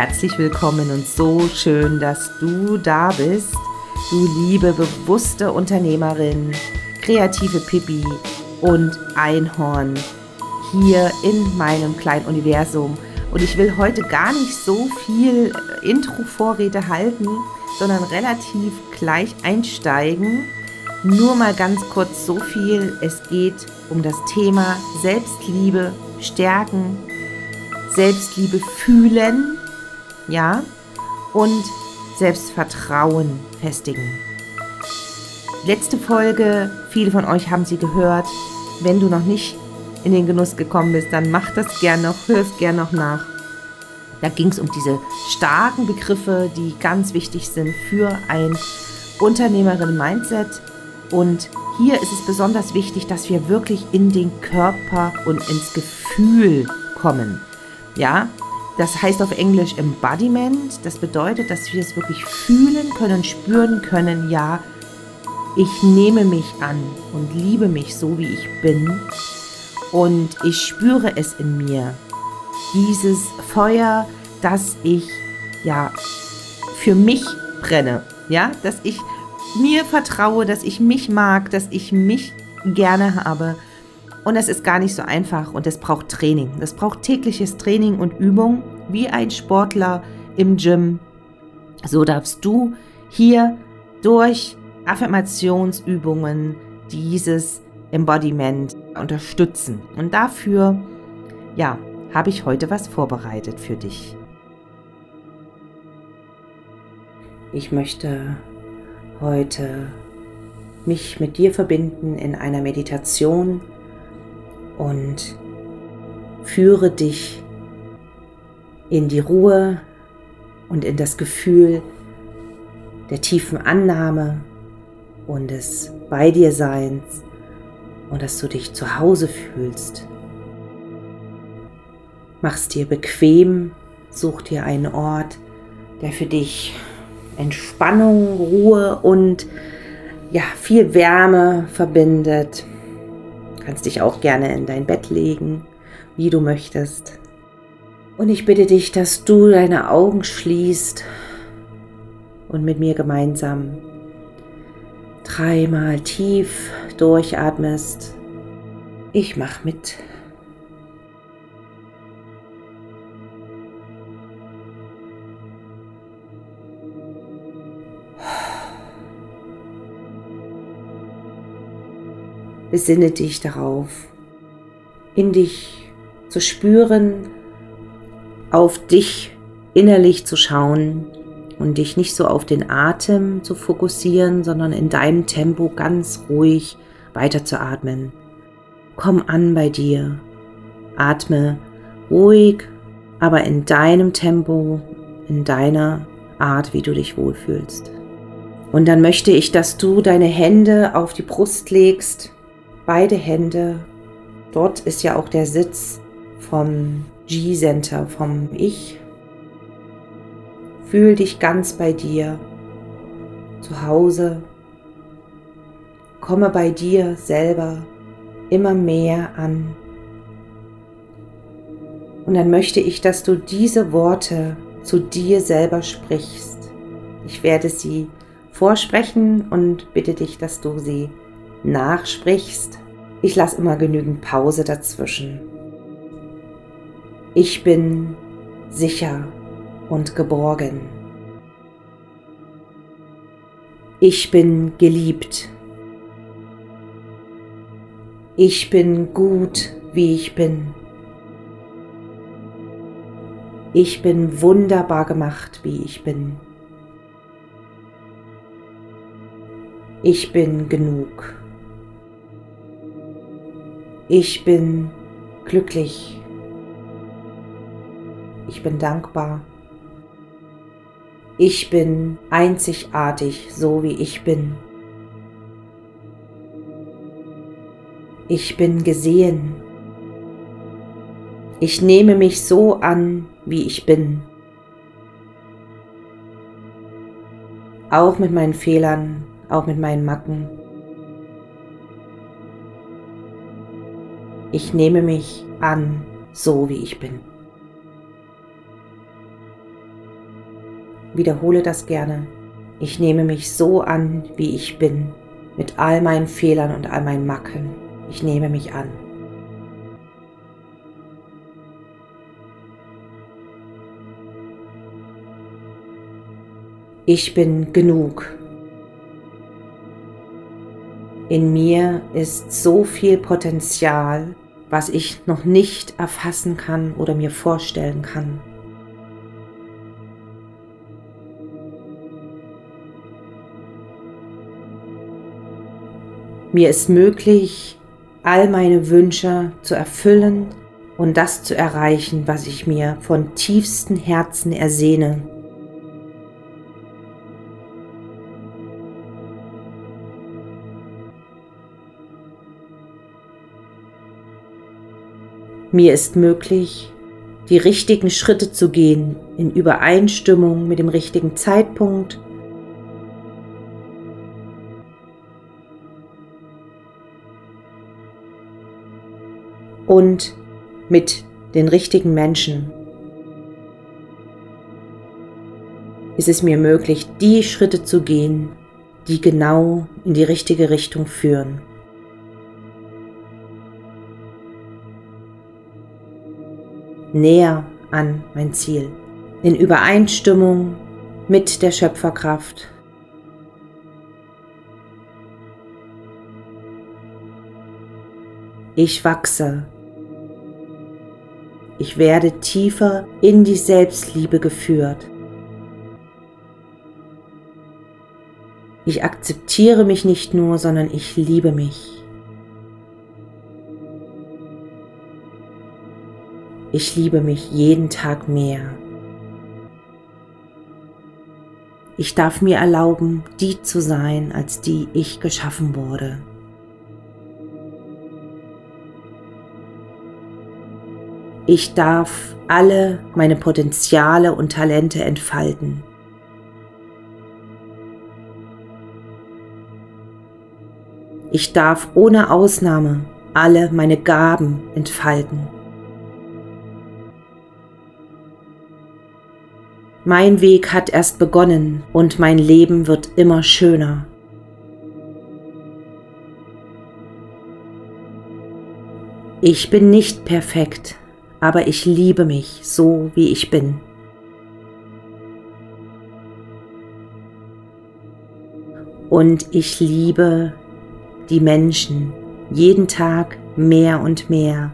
Herzlich willkommen und so schön, dass du da bist, du liebe, bewusste Unternehmerin, kreative Pippi und Einhorn hier in meinem kleinen Universum. Und ich will heute gar nicht so viel Intro-Vorrede halten, sondern relativ gleich einsteigen. Nur mal ganz kurz so viel. Es geht um das Thema Selbstliebe stärken, Selbstliebe fühlen, ja, und Selbstvertrauen festigen. Letzte Folge, viele von euch haben sie gehört. Wenn du noch nicht in den Genuss gekommen bist, dann mach das gern noch, hör es gern noch nach. Da ging es um diese starken Begriffe, die ganz wichtig sind für ein Unternehmerin-Mindset. Und hier ist es besonders wichtig, dass wir wirklich in den Körper und ins Gefühl kommen. Ja, das heißt auf Englisch Embodiment. Das bedeutet, dass wir es wirklich fühlen können, spüren können. Ja, ich nehme mich an und liebe mich so, wie ich bin. Und ich spüre es in mir. Dieses Feuer, das ich ja für mich brenne. Ja, dass ich mir vertraue, dass ich mich mag, dass ich mich gerne habe. Und es ist gar nicht so einfach und es braucht Training. Es braucht tägliches Training und Übung, wie ein Sportler im Gym. So darfst du hier durch Affirmationsübungen dieses Embodiment unterstützen. Und dafür, ja, habe ich heute was vorbereitet für dich. Ich möchte heute mich mit dir verbinden in einer Meditation und führe dich in die Ruhe und in das Gefühl der tiefen Annahme und des Bei dir Seins und dass du dich zu Hause fühlst. Mach's dir bequem, such dir einen Ort, der für dich Entspannung, Ruhe und ja, viel Wärme verbindet. Du kannst dich auch gerne in dein Bett legen, wie du möchtest. Und ich bitte dich, dass du deine Augen schließt und mit mir gemeinsam dreimal tief durchatmest. Ich mach mit. Besinne dich darauf, in dich zu spüren, auf dich innerlich zu schauen und dich nicht so auf den Atem zu fokussieren, sondern in deinem Tempo ganz ruhig weiterzuatmen. Komm an bei dir. Atme ruhig, aber in deinem Tempo, in deiner Art, wie du dich wohlfühlst. Und dann möchte ich, dass du deine Hände auf die Brust legst beide Hände. Dort ist ja auch der Sitz vom G-Center, vom Ich. Fühl dich ganz bei dir, zu Hause. Komme bei dir selber immer mehr an. Und dann möchte ich, dass du diese Worte zu dir selber sprichst. Ich werde sie vorsprechen und bitte dich, dass du sie nachsprichst. Ich lasse immer genügend Pause dazwischen. Ich bin sicher und geborgen. Ich bin geliebt. Ich bin gut, wie ich bin. Ich bin wunderbar gemacht, wie ich bin. Ich bin genug. Ich bin glücklich. Ich bin dankbar. Ich bin einzigartig, so wie ich bin. Ich bin gesehen. Ich nehme mich so an, wie ich bin. Auch mit meinen Fehlern, auch mit meinen Macken. Ich nehme mich an, so wie ich bin. wiederhole das gerne. Ich nehme mich so an, wie ich bin, mit all meinen Fehlern und all meinen Macken. Ich nehme mich an. Ich bin genug. In mir ist so viel Potenzial, was ich noch nicht erfassen kann oder mir vorstellen kann. Mir ist möglich, all meine Wünsche zu erfüllen und das zu erreichen, was ich mir von tiefstem Herzen ersehne. Mir ist möglich, die richtigen Schritte zu gehen in Übereinstimmung mit dem richtigen Zeitpunkt und mit den richtigen Menschen ist es mir möglich, die Schritte zu gehen, die genau in die richtige Richtung führen. Näher an mein Ziel, in Übereinstimmung mit der Schöpferkraft. Ich wachse. Ich werde tiefer in die Selbstliebe geführt. Ich akzeptiere mich nicht nur, sondern ich liebe mich. Ich liebe mich jeden Tag mehr. Ich darf mir erlauben, die zu sein, als die ich geschaffen wurde. Ich darf alle meine Potenziale und Talente entfalten. Ich darf ohne Ausnahme alle meine Gaben entfalten. Mein Weg hat erst begonnen und mein Leben wird immer schöner. Ich bin nicht perfekt, aber ich liebe mich so, wie ich bin. Und ich liebe die Menschen jeden Tag mehr und mehr.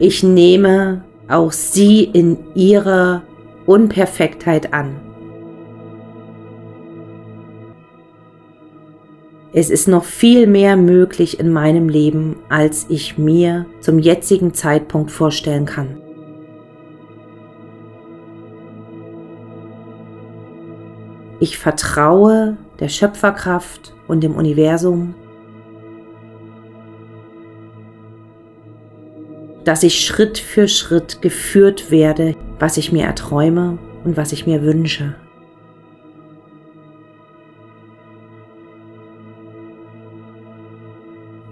Ich nehme auch sie in ihrer Unperfektheit an. Es ist noch viel mehr möglich in meinem Leben, als ich mir zum jetzigen Zeitpunkt vorstellen kann. Ich vertraue der Schöpferkraft und dem Universum dass ich Schritt für Schritt geführt werde, was ich mir erträume und was ich mir wünsche.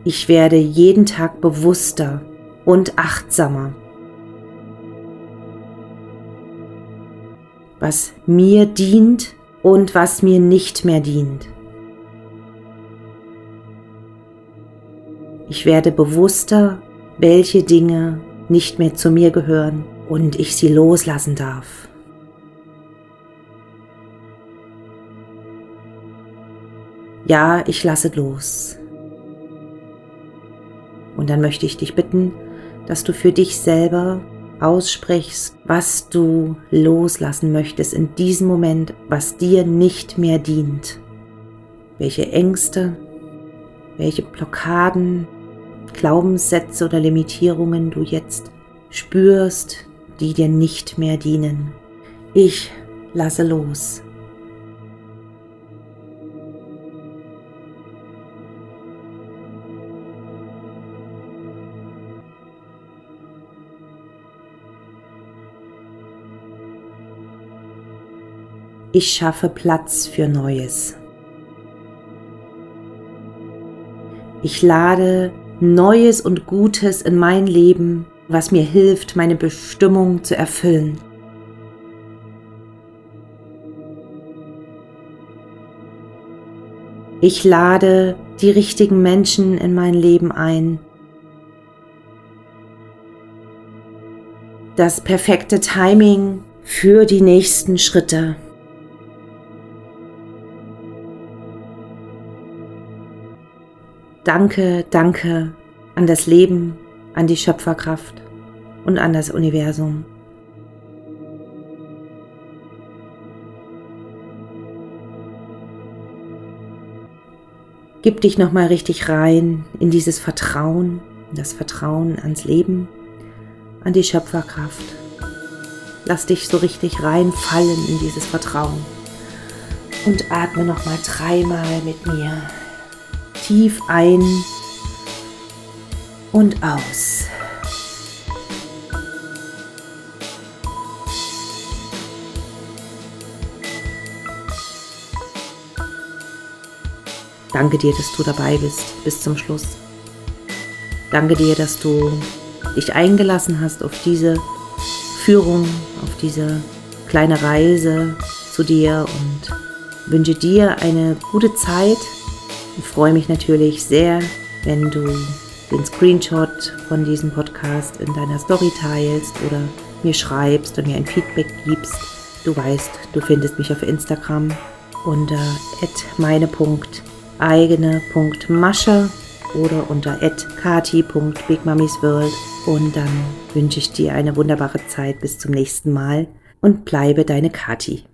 Ich werde jeden Tag bewusster und achtsamer. Was mir dient und was mir nicht mehr dient. Ich werde bewusster welche Dinge nicht mehr zu mir gehören und ich sie loslassen darf. Ja, ich lasse los. Und dann möchte ich dich bitten, dass du für dich selber aussprichst, was du loslassen möchtest in diesem Moment, was dir nicht mehr dient. Welche Ängste, welche Blockaden, Glaubenssätze oder Limitierungen du jetzt spürst, die dir nicht mehr dienen. Ich lasse los. Ich schaffe Platz für Neues. Ich lade Neues und Gutes in mein Leben was mir hilft, meine Bestimmung zu erfüllen. Ich lade die richtigen Menschen in mein Leben ein. Das perfekte Timing für die nächsten Schritte. Danke, danke an das Leben, an die Schöpferkraft und an das Universum. Gib dich nochmal richtig rein in dieses Vertrauen, das Vertrauen ans Leben, an die Schöpferkraft. Lass dich so richtig reinfallen in dieses Vertrauen und atme nochmal dreimal mit mir tief ein und aus. Danke dir, dass du dabei bist bis zum Schluss. Danke dir, dass du dich eingelassen hast auf diese Führung, auf diese kleine Reise zu dir und wünsche dir eine gute Zeit und freue mich natürlich sehr, wenn du den Screenshot von diesem Podcast in deiner Story teilst oder mir schreibst und mir ein Feedback gibst. Du weißt, du findest mich auf Instagram unter meine.eigene.masche oder unter kati.bigmummiesworld und dann wünsche ich dir eine wunderbare Zeit bis zum nächsten Mal und bleibe deine Kati.